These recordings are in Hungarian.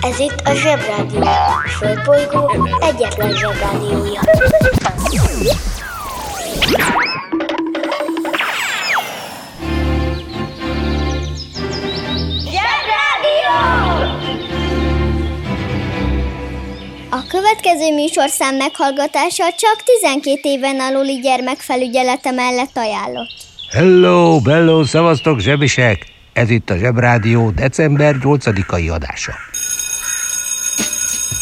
Ez itt a Zsebrádió. A Földbolygó egyetlen Zsebrádiója. Zsebrádió! A következő műsorszám meghallgatása csak 12 éven aluli gyermekfelügyelete mellett ajánlott. Hello, bello, szevasztok zsebisek! Ez itt a Zsebrádió december 8-ai adása.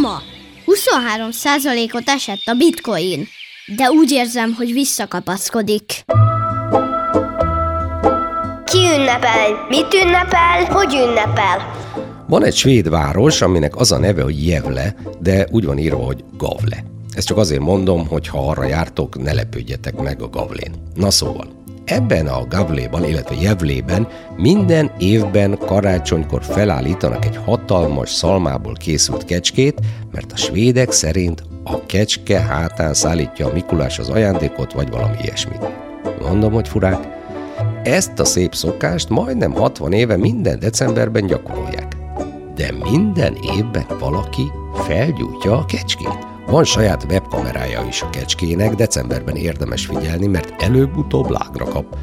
Mama, 23%-ot esett a bitcoin, de úgy érzem, hogy visszakapaszkodik. Ki ünnepel? Mit ünnepel? Hogy ünnepel? Van egy svéd város, aminek az a neve, hogy Jevle, de úgy van írva, hogy Gavle. Ezt csak azért mondom, hogy ha arra jártok, ne lepődjetek meg a Gavlén. Na szóval, ebben a Gavléban, illetve Jevlében minden évben karácsonykor felállítanak egy hatalmas szalmából készült kecskét, mert a svédek szerint a kecske hátán szállítja a Mikulás az ajándékot, vagy valami ilyesmit. Mondom, hogy furák. Ezt a szép szokást majdnem 60 éve minden decemberben gyakorolják. De minden évben valaki felgyújtja a kecskét. Van saját webkamerája is a kecskének, decemberben érdemes figyelni, mert előbb-utóbb lágra kap.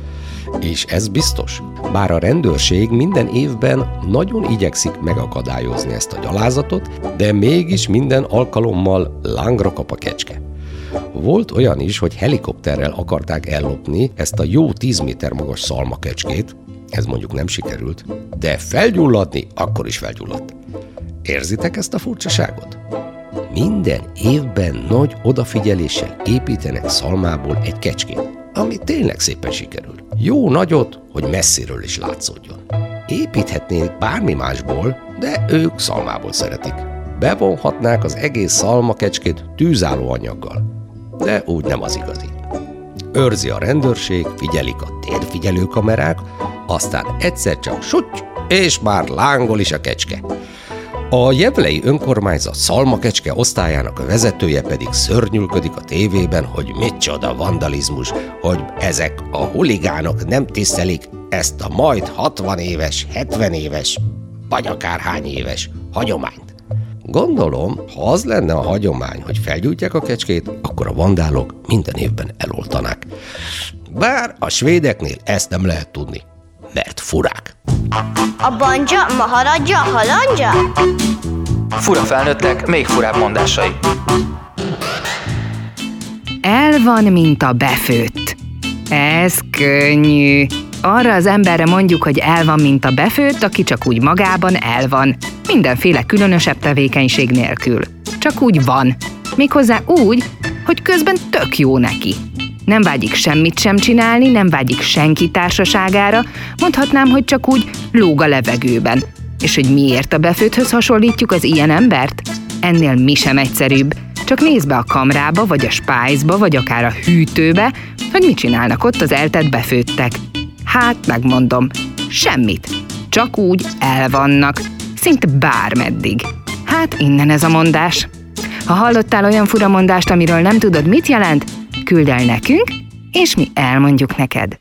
És ez biztos. Bár a rendőrség minden évben nagyon igyekszik megakadályozni ezt a gyalázatot, de mégis minden alkalommal lángra kap a kecske. Volt olyan is, hogy helikopterrel akarták ellopni ezt a jó 10 méter magas szalmakecskét, ez mondjuk nem sikerült, de felgyulladni akkor is felgyulladt. Érzitek ezt a furcsaságot? Minden évben nagy odafigyeléssel építenek szalmából egy kecskét, ami tényleg szépen sikerül. Jó nagyot, hogy messziről is látszódjon. Építhetnék bármi másból, de ők szalmából szeretik. Bevonhatnák az egész szalmakecskét tűzálló anyaggal, de úgy nem az igazi. Őrzi a rendőrség, figyelik a térfigyelő kamerák, aztán egyszer csak suty, és már lángol is a kecske. A jevlei önkormányzat szalmakecske osztályának a vezetője pedig szörnyülködik a tévében, hogy micsoda vandalizmus, hogy ezek a huligánok nem tisztelik ezt a majd 60 éves, 70 éves, vagy akárhány éves hagyományt. Gondolom, ha az lenne a hagyomány, hogy felgyújtják a kecskét, akkor a vandálok minden évben eloltanák. Bár a svédeknél ezt nem lehet tudni, mert furák. A banja, maharadja, halandja? Fura felnőttek, még furább mondásai. El van, mint a befőtt. Ez könnyű. Arra az emberre mondjuk, hogy el van, mint a befőtt, aki csak úgy magában el van. Mindenféle különösebb tevékenység nélkül. Csak úgy van. Méghozzá úgy, hogy közben tök jó neki. Nem vágyik semmit sem csinálni, nem vágyik senki társaságára, mondhatnám, hogy csak úgy lóg a levegőben. És hogy miért a befőthöz hasonlítjuk az ilyen embert? Ennél mi sem egyszerűbb. Csak nézd be a kamrába, vagy a spájzba, vagy akár a hűtőbe, hogy mit csinálnak ott az eltett befőttek. Hát, megmondom, semmit. Csak úgy elvannak, szinte bármeddig. Hát innen ez a mondás. Ha hallottál olyan furamondást, amiről nem tudod, mit jelent, küld el nekünk, és mi elmondjuk neked.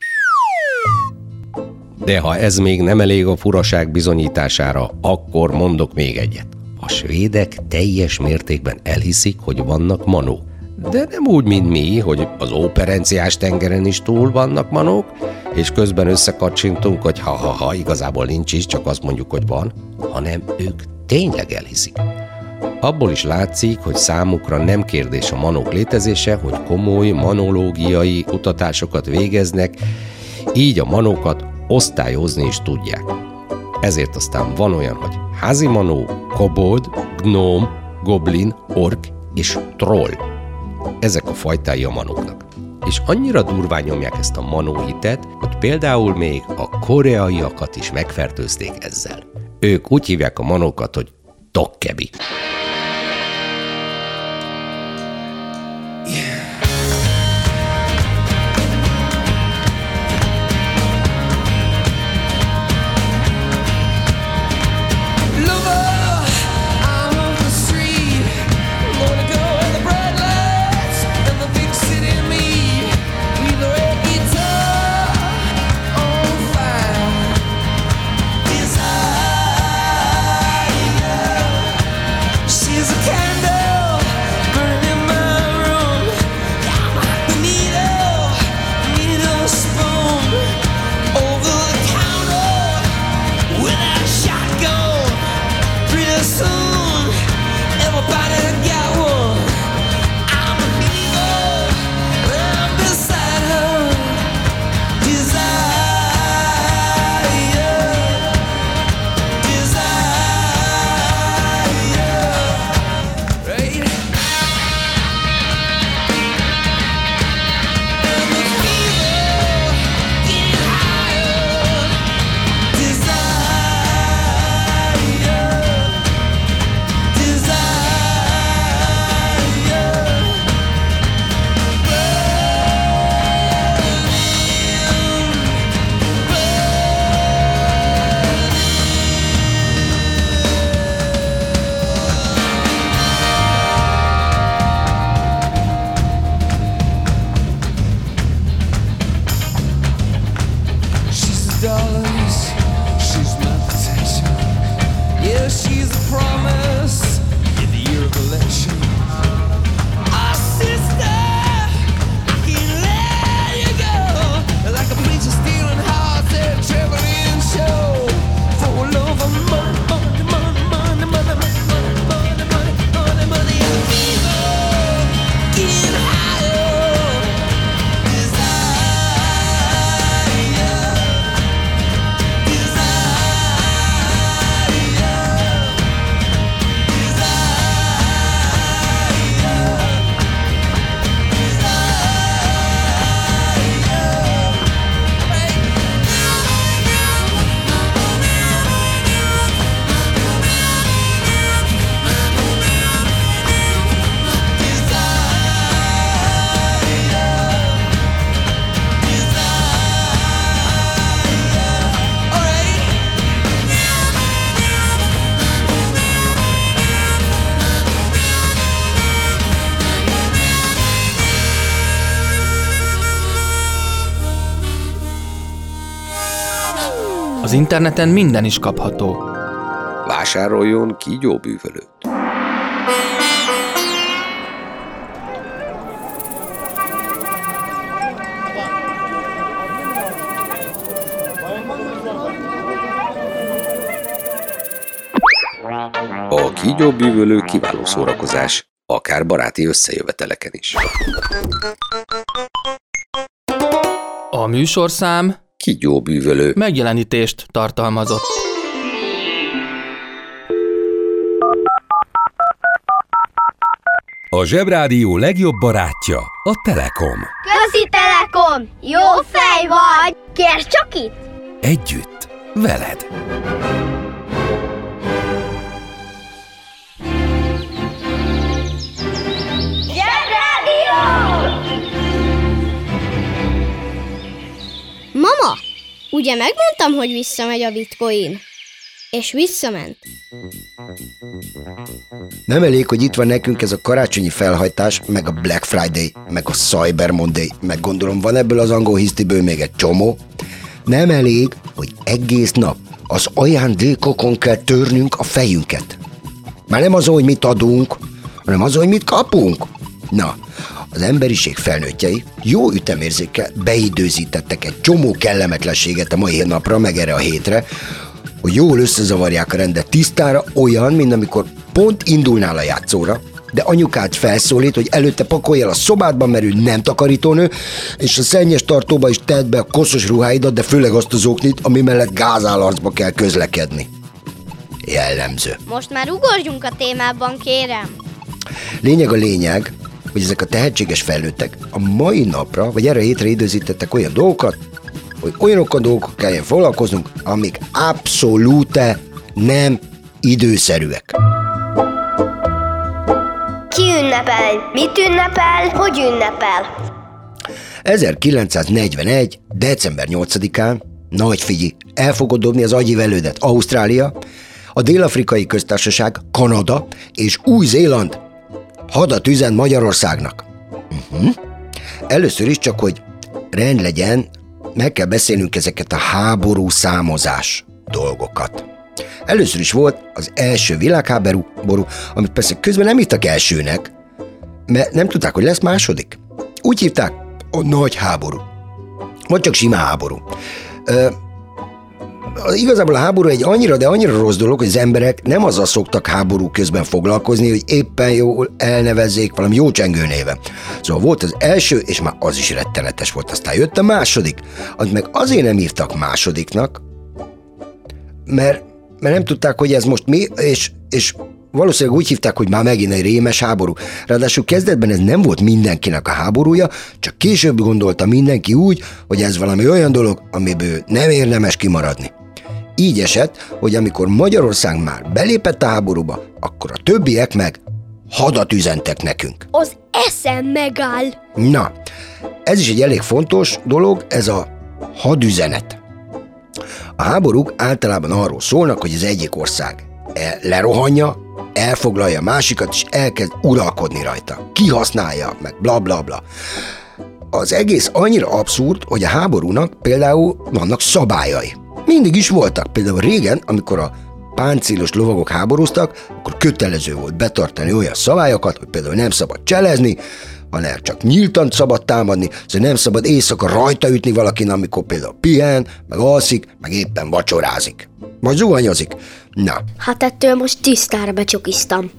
De ha ez még nem elég a furaság bizonyítására, akkor mondok még egyet. A svédek teljes mértékben elhiszik, hogy vannak manók. De nem úgy, mint mi, hogy az óperenciás tengeren is túl vannak manók, és közben összekacsintunk, hogy ha-ha-ha, igazából nincs is, csak azt mondjuk, hogy van, hanem ők tényleg elhiszik. Abból is látszik, hogy számukra nem kérdés a manók létezése, hogy komoly manológiai kutatásokat végeznek, így a manókat osztályozni is tudják. Ezért aztán van olyan, hogy házi manó, kobold, gnóm, goblin, ork és troll. Ezek a fajtái a manóknak. És annyira durván nyomják ezt a manóhitet, hogy például még a koreaiakat is megfertőzték ezzel. Ők úgy hívják a manókat, hogy tokkebi. Yeah. Interneten minden is kapható. Vásároljon kígyóbűvölőt! A kígyóbűvölő kiváló szórakozás, akár baráti összejöveteleken is. A műsorszám kígyóbűvölő. Megjelenítést tartalmazott. A Zsebrádió legjobb barátja a Telekom. Közi Telekom! Jó fej vagy! Kérd csak itt! Együtt, veled! Ugye megmondtam, hogy visszamegy a bitcoin? És visszament. Nem elég, hogy itt van nekünk ez a karácsonyi felhajtás, meg a Black Friday, meg a Cyber Monday, meg gondolom van ebből az angol hisztiből még egy csomó. Nem elég, hogy egész nap az ajándékokon kell törnünk a fejünket. Már nem az, hogy mit adunk, hanem az, hogy mit kapunk. Na, az emberiség felnőttjei jó ütemérzékkel beidőzítettek egy csomó kellemetlenséget a mai napra, meg erre a hétre, hogy jól összezavarják a rendet tisztára, olyan, mint amikor pont indulnál a játszóra, de anyukát felszólít, hogy előtte pakolj el a szobádban, mert ő nem takarítónő, és a szennyes tartóba is tedd be a koszos ruháidat, de főleg azt az oknit, ami mellett gázálarcba kell közlekedni. Jellemző. Most már ugorjunk a témában, kérem. Lényeg a lényeg, hogy ezek a tehetséges felnőttek a mai napra, vagy erre hétre időzítettek olyan dolgokat, hogy olyanokkal dolgok kelljen foglalkoznunk, amik abszolút nem időszerűek. Ki ünnepel? Mit ünnepel? Hogy ünnepel? 1941. december 8-án, nagy figyi, el fogod dobni az agyi velődet Ausztrália, a Dél-Afrikai Köztársaság, Kanada és Új-Zéland hadat üzen Magyarországnak. Uh-huh. Először is csak, hogy rend legyen, meg kell beszélnünk ezeket a háború számozás dolgokat. Először is volt az első világháború, ború, amit persze közben nem írtak elsőnek, mert nem tudták, hogy lesz második. Úgy hívták, a nagy háború. Vagy csak sima háború. Igazából a háború egy annyira, de annyira rossz dolog, hogy az emberek nem azzal szoktak háború közben foglalkozni, hogy éppen jól elnevezzék valami jó csengő néven. Szóval volt az első, és már az is rettenetes volt. Aztán jött a második, az meg azért nem írtak másodiknak, mert, mert nem tudták, hogy ez most mi, és, és valószínűleg úgy hívták, hogy már megint egy rémes háború. Ráadásul kezdetben ez nem volt mindenkinek a háborúja, csak később gondolta mindenki úgy, hogy ez valami olyan dolog, amiből nem érdemes kimaradni. Így esett, hogy amikor Magyarország már belépett a háborúba, akkor a többiek meg hadat üzentek nekünk. Az eszem megáll. Na, ez is egy elég fontos dolog, ez a hadüzenet. A háborúk általában arról szólnak, hogy az egyik ország el- lerohanja, elfoglalja a másikat, és elkezd uralkodni rajta. Kihasználja, meg bla bla bla. Az egész annyira abszurd, hogy a háborúnak például vannak szabályai. Mindig is voltak. Például régen, amikor a páncélos lovagok háborúztak, akkor kötelező volt betartani olyan szabályokat, hogy például nem szabad cselezni, hanem csak nyíltan szabad támadni, szóval nem szabad éjszaka rajta ütni valakin, amikor például pihen, meg alszik, meg éppen vacsorázik. Vagy zuhanyozik. Na, Hát ettől most tisztára becsokiztam.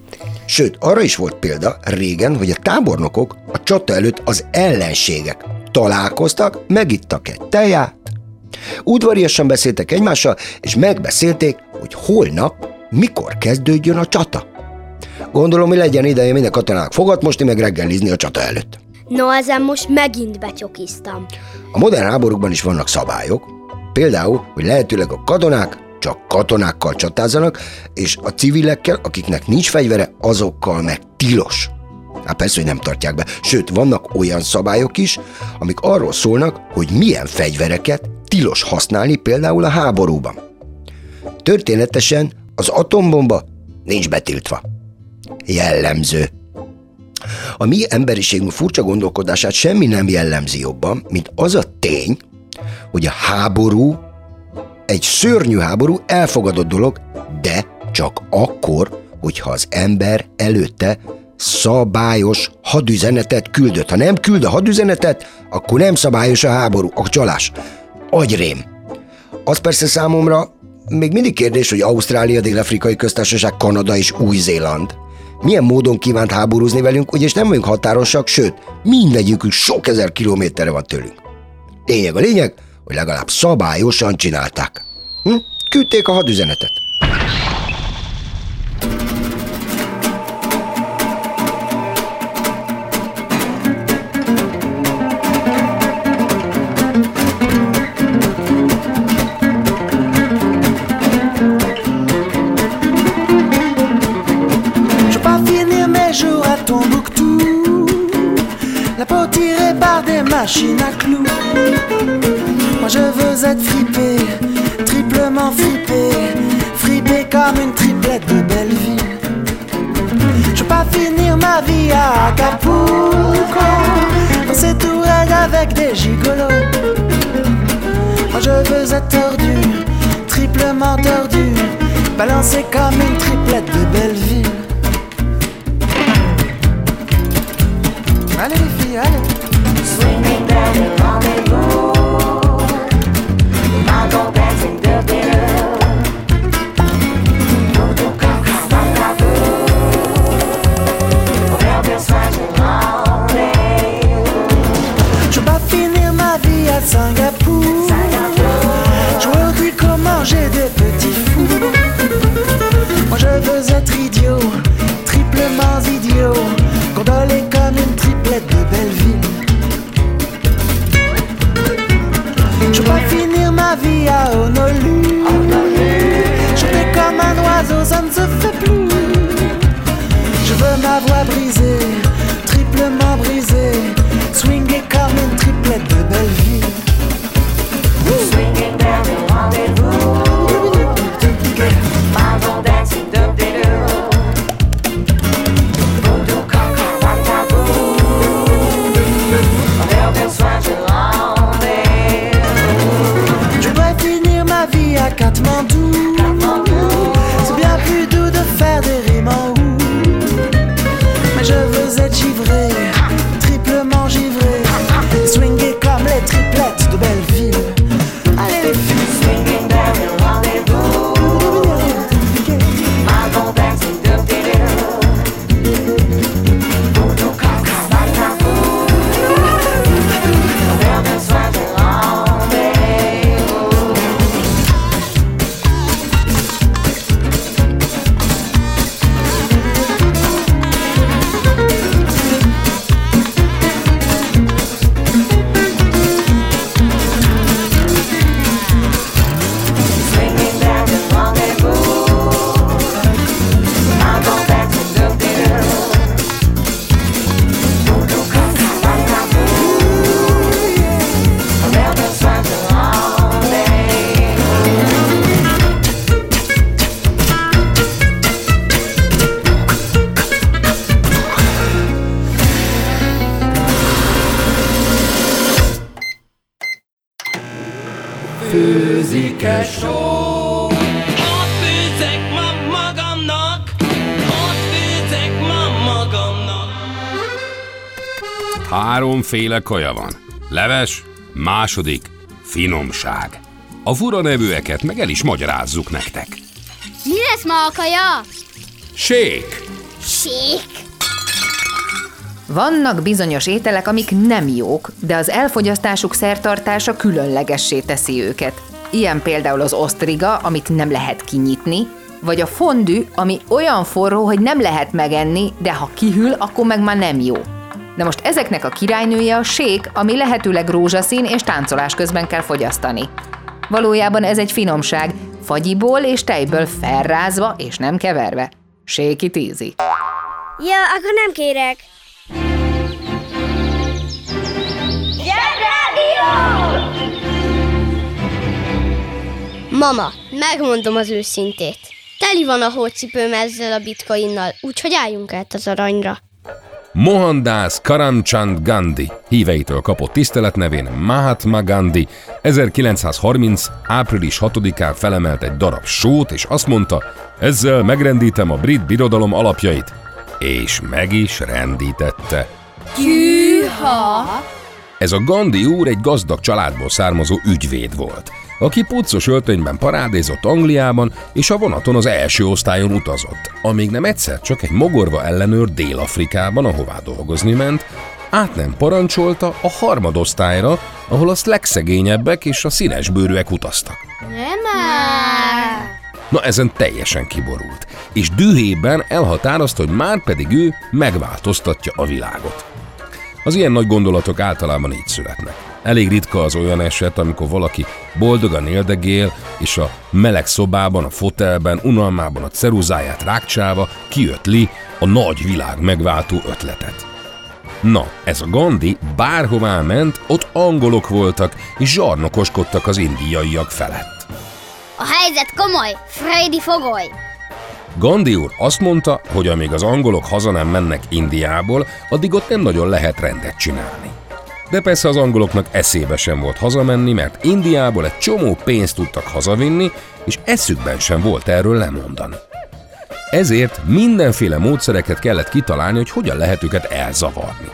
Sőt, arra is volt példa régen, hogy a tábornokok a csata előtt az ellenségek találkoztak, megittak egy teját, udvariasan beszéltek egymással, és megbeszélték, hogy holnap mikor kezdődjön a csata. Gondolom, hogy legyen ideje minden katonának fogat mosni, meg reggelizni a csata előtt. No, ezen most megint becsokiztam. A modern háborúkban is vannak szabályok, például, hogy lehetőleg a katonák csak katonákkal csatázzanak, és a civilekkel, akiknek nincs fegyvere, azokkal meg tilos. Hát persze, hogy nem tartják be. Sőt, vannak olyan szabályok is, amik arról szólnak, hogy milyen fegyvereket tilos használni például a háborúban. Történetesen az atombomba nincs betiltva. Jellemző. A mi emberiségünk furcsa gondolkodását semmi nem jellemzi jobban, mint az a tény, hogy a háború egy szörnyű háború elfogadott dolog, de csak akkor, hogyha az ember előtte szabályos hadüzenetet küldött. Ha nem küld a hadüzenetet, akkor nem szabályos a háború, a csalás. Agyrém. Az persze számomra még mindig kérdés, hogy Ausztrália, Dél-Afrikai Köztársaság, Kanada és Új-Zéland milyen módon kívánt háborúzni velünk, ugyanis nem vagyunk határosak, sőt, mindegyikük sok ezer kilométerre van tőlünk. Lényeg a lényeg, hogy legalább szabályosan csinálták. Hm? Küldték a hadüzenetet. La peau tirée par des machines à clous. Moi je veux être fripé, triplement fripé, fripé comme une triplette de Belleville. Je veux pas finir ma vie à Acapulco, dans ces tourelles avec des gigolos. Moi je veux être tordu, triplement tordu, balancé comme une triplette de Belleville. Allez Swing me, daddy, mommy. Főzikes Ott főzek ma magamnak, ott főzek ma magamnak. Háromféle kaja van. Leves, második, finomság. A fura nevűeket meg el is magyarázzuk nektek. Mi lesz ma a kaja? Sék! Sék. Vannak bizonyos ételek, amik nem jók, de az elfogyasztásuk szertartása különlegessé teszi őket. Ilyen például az osztriga, amit nem lehet kinyitni, vagy a fondű, ami olyan forró, hogy nem lehet megenni, de ha kihűl, akkor meg már nem jó. De most ezeknek a királynője a sék, ami lehetőleg rózsaszín és táncolás közben kell fogyasztani. Valójában ez egy finomság, fagyiból és tejből felrázva és nem keverve. Séki tízi. Ja, akkor nem kérek. Mama, megmondom az őszintét. Teli van a hócipőm ezzel a bitcoinnal, úgyhogy álljunk át az aranyra. Mohandas Karamchand Gandhi híveitől kapott tiszteletnevén Mahatma Gandhi 1930. április 6-án felemelt egy darab sót, és azt mondta, ezzel megrendítem a brit birodalom alapjait. És meg is rendítette. Gyűha! Ez a Gandhi úr egy gazdag családból származó ügyvéd volt, aki puccos öltönyben parádézott Angliában, és a vonaton az első osztályon utazott, amíg nem egyszer csak egy mogorva ellenőr Dél-Afrikában, ahová dolgozni ment, át nem parancsolta a harmadosztályra, ahol a legszegényebbek és a színesbőrűek utaztak. Nem már! Na ezen teljesen kiborult, és dühében elhatározta, hogy már pedig ő megváltoztatja a világot. Az ilyen nagy gondolatok általában így születnek. Elég ritka az olyan eset, amikor valaki boldogan éldegél, és a meleg szobában, a fotelben, unalmában a ceruzáját rákcsálva kiötli a nagy világ megváltó ötletet. Na, ez a Gandhi bárhová ment, ott angolok voltak, és zsarnokoskodtak az indiaiak felett. A helyzet komoly, Freddy fogoly! Gandhi úr azt mondta, hogy amíg az angolok haza nem mennek Indiából, addig ott nem nagyon lehet rendet csinálni. De persze az angoloknak eszébe sem volt hazamenni, mert Indiából egy csomó pénzt tudtak hazavinni, és eszükben sem volt erről lemondani. Ezért mindenféle módszereket kellett kitalálni, hogy hogyan lehet őket elzavarni.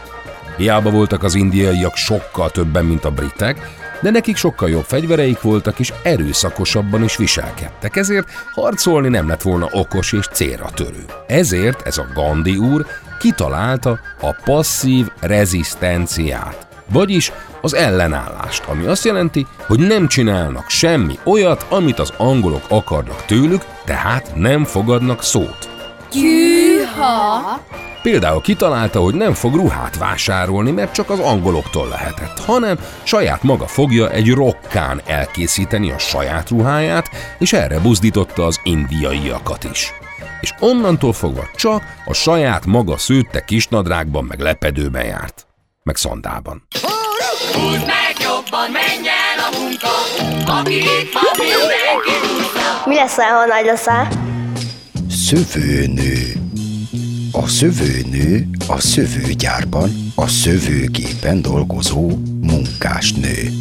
Hiába voltak az indiaiak sokkal többen, mint a britek, de nekik sokkal jobb fegyvereik voltak, és erőszakosabban is viselkedtek, ezért harcolni nem lett volna okos és célra törő. Ezért ez a Gandhi úr kitalálta a passzív rezisztenciát, vagyis az ellenállást, ami azt jelenti, hogy nem csinálnak semmi olyat, amit az angolok akarnak tőlük, tehát nem fogadnak szót. Gyűha! Például kitalálta, hogy nem fog ruhát vásárolni, mert csak az angoloktól lehetett, hanem saját maga fogja egy rokkán elkészíteni a saját ruháját, és erre buzdította az indiaiakat is. És onnantól fogva csak a saját maga szőtte kisnadrágban meg lepedőben járt, meg szandában. Húzd meg jobban, menj el a munka, aki itt van, mindenki húzza. Mi lesz, ha nagy leszel? Szövőnő. A szövőnő a szövőgyárban, a szövőgépen dolgozó munkásnő.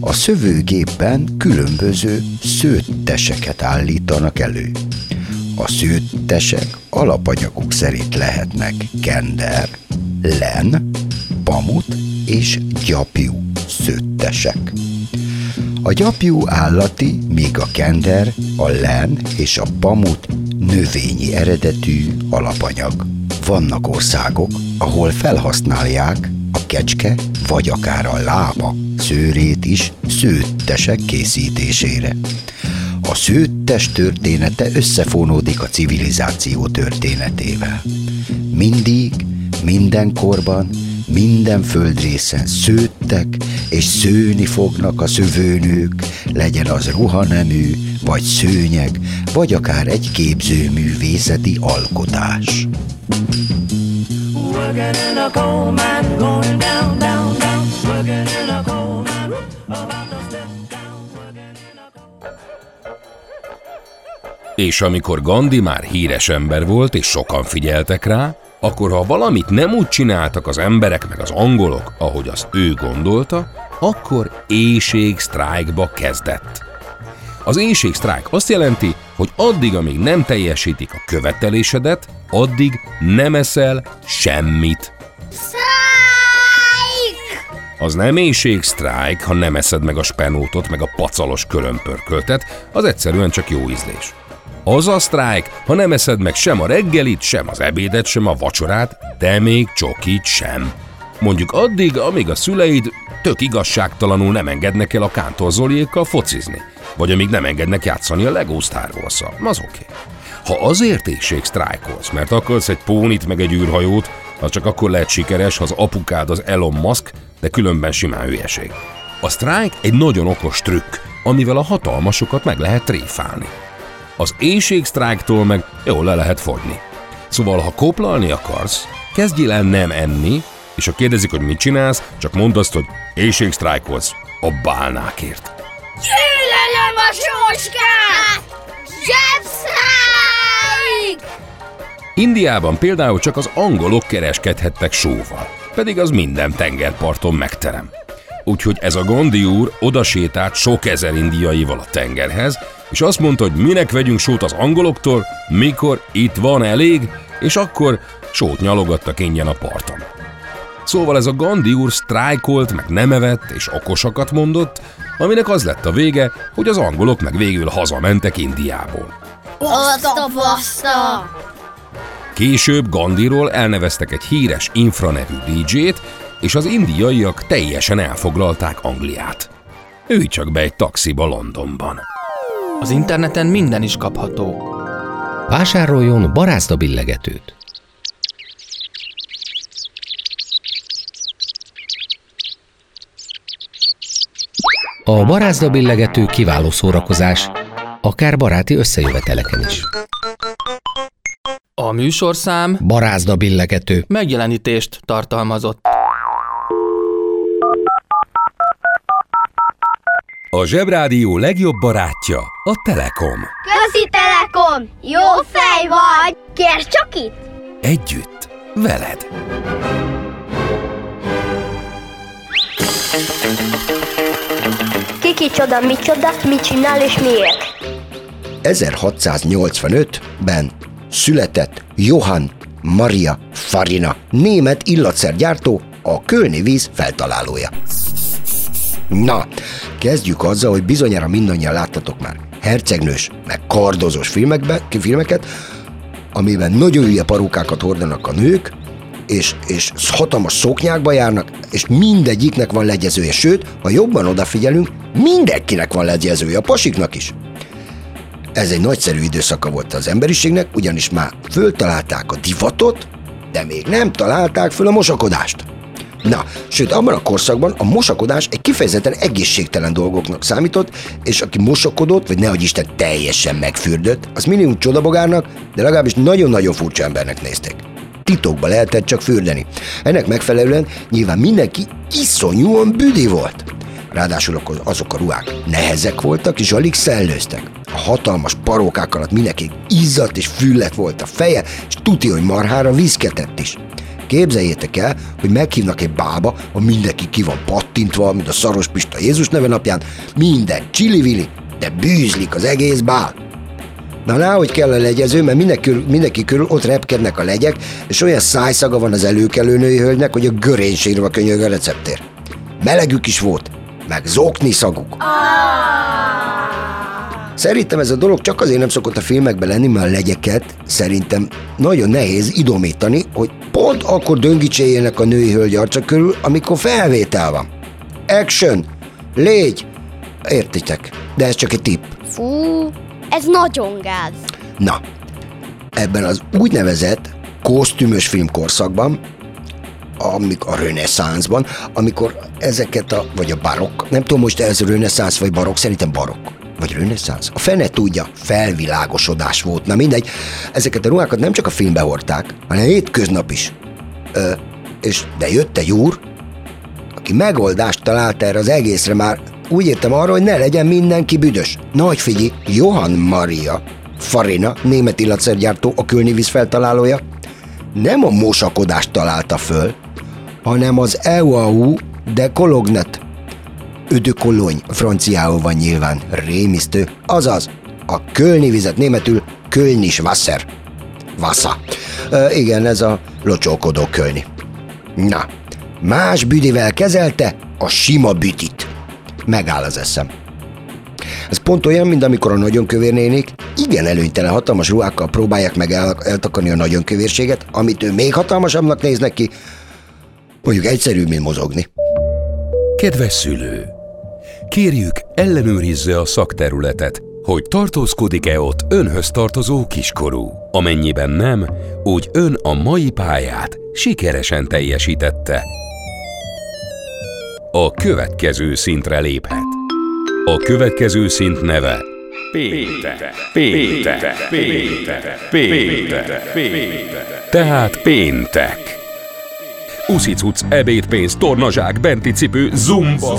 A szövőgépben különböző szőtteseket állítanak elő. A szőttesek alapanyaguk szerint lehetnek kender, len, pamut és gyapjú szőttesek. A gyapjú állati, míg a kender, a len és a pamut növényi eredetű alapanyag. Vannak országok, ahol felhasználják a kecske vagy akár a lába szőrét is szőttesek készítésére. A szőttes története összefonódik a civilizáció történetével. Mindig, mindenkorban, minden földrészen szőttek és szőni fognak a szövőnők, legyen az ruhanemű, vagy szőnyeg, vagy akár egy képzőművészeti alkotás. És amikor Gandhi már híres ember volt, és sokan figyeltek rá, akkor ha valamit nem úgy csináltak az emberek meg az angolok, ahogy azt ő gondolta, akkor éjségsztrájkba kezdett. Az éjségsztrájk azt jelenti, hogy addig, amíg nem teljesítik a követelésedet, addig nem eszel semmit. Az nem éjségsztrájk, ha nem eszed meg a spenótot, meg a pacalos körömpörköltet, az egyszerűen csak jó ízlés. Az a sztrájk, ha nem eszed meg sem a reggelit, sem az ebédet, sem a vacsorát, de még csokit sem. Mondjuk addig, amíg a szüleid tök igazságtalanul nem engednek el a Kántor Zoliékkal focizni, vagy amíg nem engednek játszani a Lego Star wars az oké. Okay. Ha azért éjség sztrájkolsz, mert akarsz egy pónit meg egy űrhajót, az csak akkor lehet sikeres, ha az apukád az Elon Musk, de különben simán hülyeség. A sztrájk egy nagyon okos trükk, amivel a hatalmasokat meg lehet tréfálni. Az éjségsztrájktól meg jól le lehet fogyni. Szóval, ha koplalni akarsz, kezdjél el nem enni, és ha kérdezik, hogy mit csinálsz, csak mondd azt, hogy éjségsztrájkolsz a bálnákért. Gyűlölöm a sóskát! Indiában például csak az angolok kereskedhettek sóval, pedig az minden tengerparton megterem. Úgyhogy ez a Gondi úr odasétált sok ezer indiaival a tengerhez, és azt mondta, hogy minek vegyünk sót az angoloktól, mikor itt van elég, és akkor sót nyalogattak ingyen a parton. Szóval ez a Gandhi úr sztrájkolt, meg nem evett, és okosakat mondott, aminek az lett a vége, hogy az angolok meg végül hazamentek Indiából. Baszta, baszta! Később Gandhiról elneveztek egy híres infra nevű DJ-t, és az indiaiak teljesen elfoglalták Angliát. Ülj csak be egy taxiba Londonban. Az interneten minden is kapható. Vásároljon barázda billegetőt. A barázda billegető kiváló szórakozás, akár baráti összejöveteleken is. A A műsorszám Barázda billegető. megjelenítést tartalmazott. A Zsebrádió legjobb barátja a Telekom. Közi Telekom! Jó fej vagy! Kérd csak itt! Együtt, veled. Kiki csoda, mi csoda, mit csinál és miért? 1685-ben született Johann Maria Farina, német illatszergyártó, a kölni víz feltalálója. Na, kezdjük azzal, hogy bizonyára mindannyian láttatok már hercegnős, meg kardozós filmekbe, filmeket, amiben nagyon hülye parókákat hordanak a nők, és, és hatalmas szoknyákba járnak, és mindegyiknek van legyezője. Sőt, ha jobban odafigyelünk, mindenkinek van legyezője, a pasiknak is. Ez egy nagyszerű időszaka volt az emberiségnek, ugyanis már föltalálták a divatot, de még nem találták föl a mosakodást. Na, sőt, abban a korszakban a mosakodás egy kifejezetten egészségtelen dolgoknak számított, és aki mosakodott, vagy nehogy Isten teljesen megfürdött, az minimum csodabogárnak, de legalábbis nagyon-nagyon furcsa embernek nézték. Titokba lehetett csak fürdeni. Ennek megfelelően nyilván mindenki iszonyúan büdi volt. Ráadásul azok a ruhák nehezek voltak, és alig szellőztek. A hatalmas parókák alatt mindenki izzadt és füllet volt a feje, és tuti, hogy marhára viszketett is. Képzeljétek el, hogy meghívnak egy bába, ha mindenki ki van pattintva, mint a szaros Pista Jézus neve napján, minden csili de bűzlik az egész bál. Na rá, hogy kell a legyező, mert mindenki, mindenki körül ott repkednek a legyek, és olyan szájszaga van az előkelő női hölgynek, hogy a sírva könyög a receptér. Melegük is volt, meg zokni szaguk. Szerintem ez a dolog csak azért nem szokott a filmekben lenni, mert a legyeket szerintem nagyon nehéz idomítani, hogy pont akkor döngicséjének a női hölgy arca körül, amikor felvétel van. Action! Légy! Értitek, de ez csak egy tipp. Fú, ez nagyon gáz. Na, ebben az úgynevezett kosztümös filmkorszakban, amik a reneszánszban, amikor ezeket a, vagy a barokk, nem tudom most ez reneszánsz vagy barokk, szerintem barokk, vagy reneszánsz. A fene tudja, felvilágosodás volt. Na mindegy, ezeket a ruhákat nem csak a filmbe hordták, hanem hétköznap is. Ö, és de jött egy úr, aki megoldást talált erre az egészre már úgy értem arra, hogy ne legyen mindenki büdös. Nagy figyelj, Johann Maria Farina, német illatszergyártó, a kölnivíz feltalálója, nem a mosakodást találta föl, hanem az EUAU de Colognet. Ödökolony, franciául van nyilván, rémisztő, azaz a kölni vizet németül kölnis Wasser. Vassa. E, igen, ez a locsókodó kölni. Na, más büdivel kezelte a sima bütit. Megáll az eszem. Ez pont olyan, mint amikor a nagyon kövér igen előnytelen hatalmas ruhákkal próbálják meg el, eltakarni a nagyon kövérséget, amit ő még hatalmasabbnak néz neki, mondjuk egyszerű, mint mozogni. Kedves szülő! Kérjük, ellenőrizze a szakterületet, hogy tartózkodik-e ott önhöz tartozó kiskorú. Amennyiben nem, úgy ön a mai pályát sikeresen teljesítette. A következő szintre léphet. A következő szint neve Péntek, péntek, péntek, péntek, péntek. Tehát péntek. Uszicuc, ebédpénz, tornazsák, benti cipő, zumba.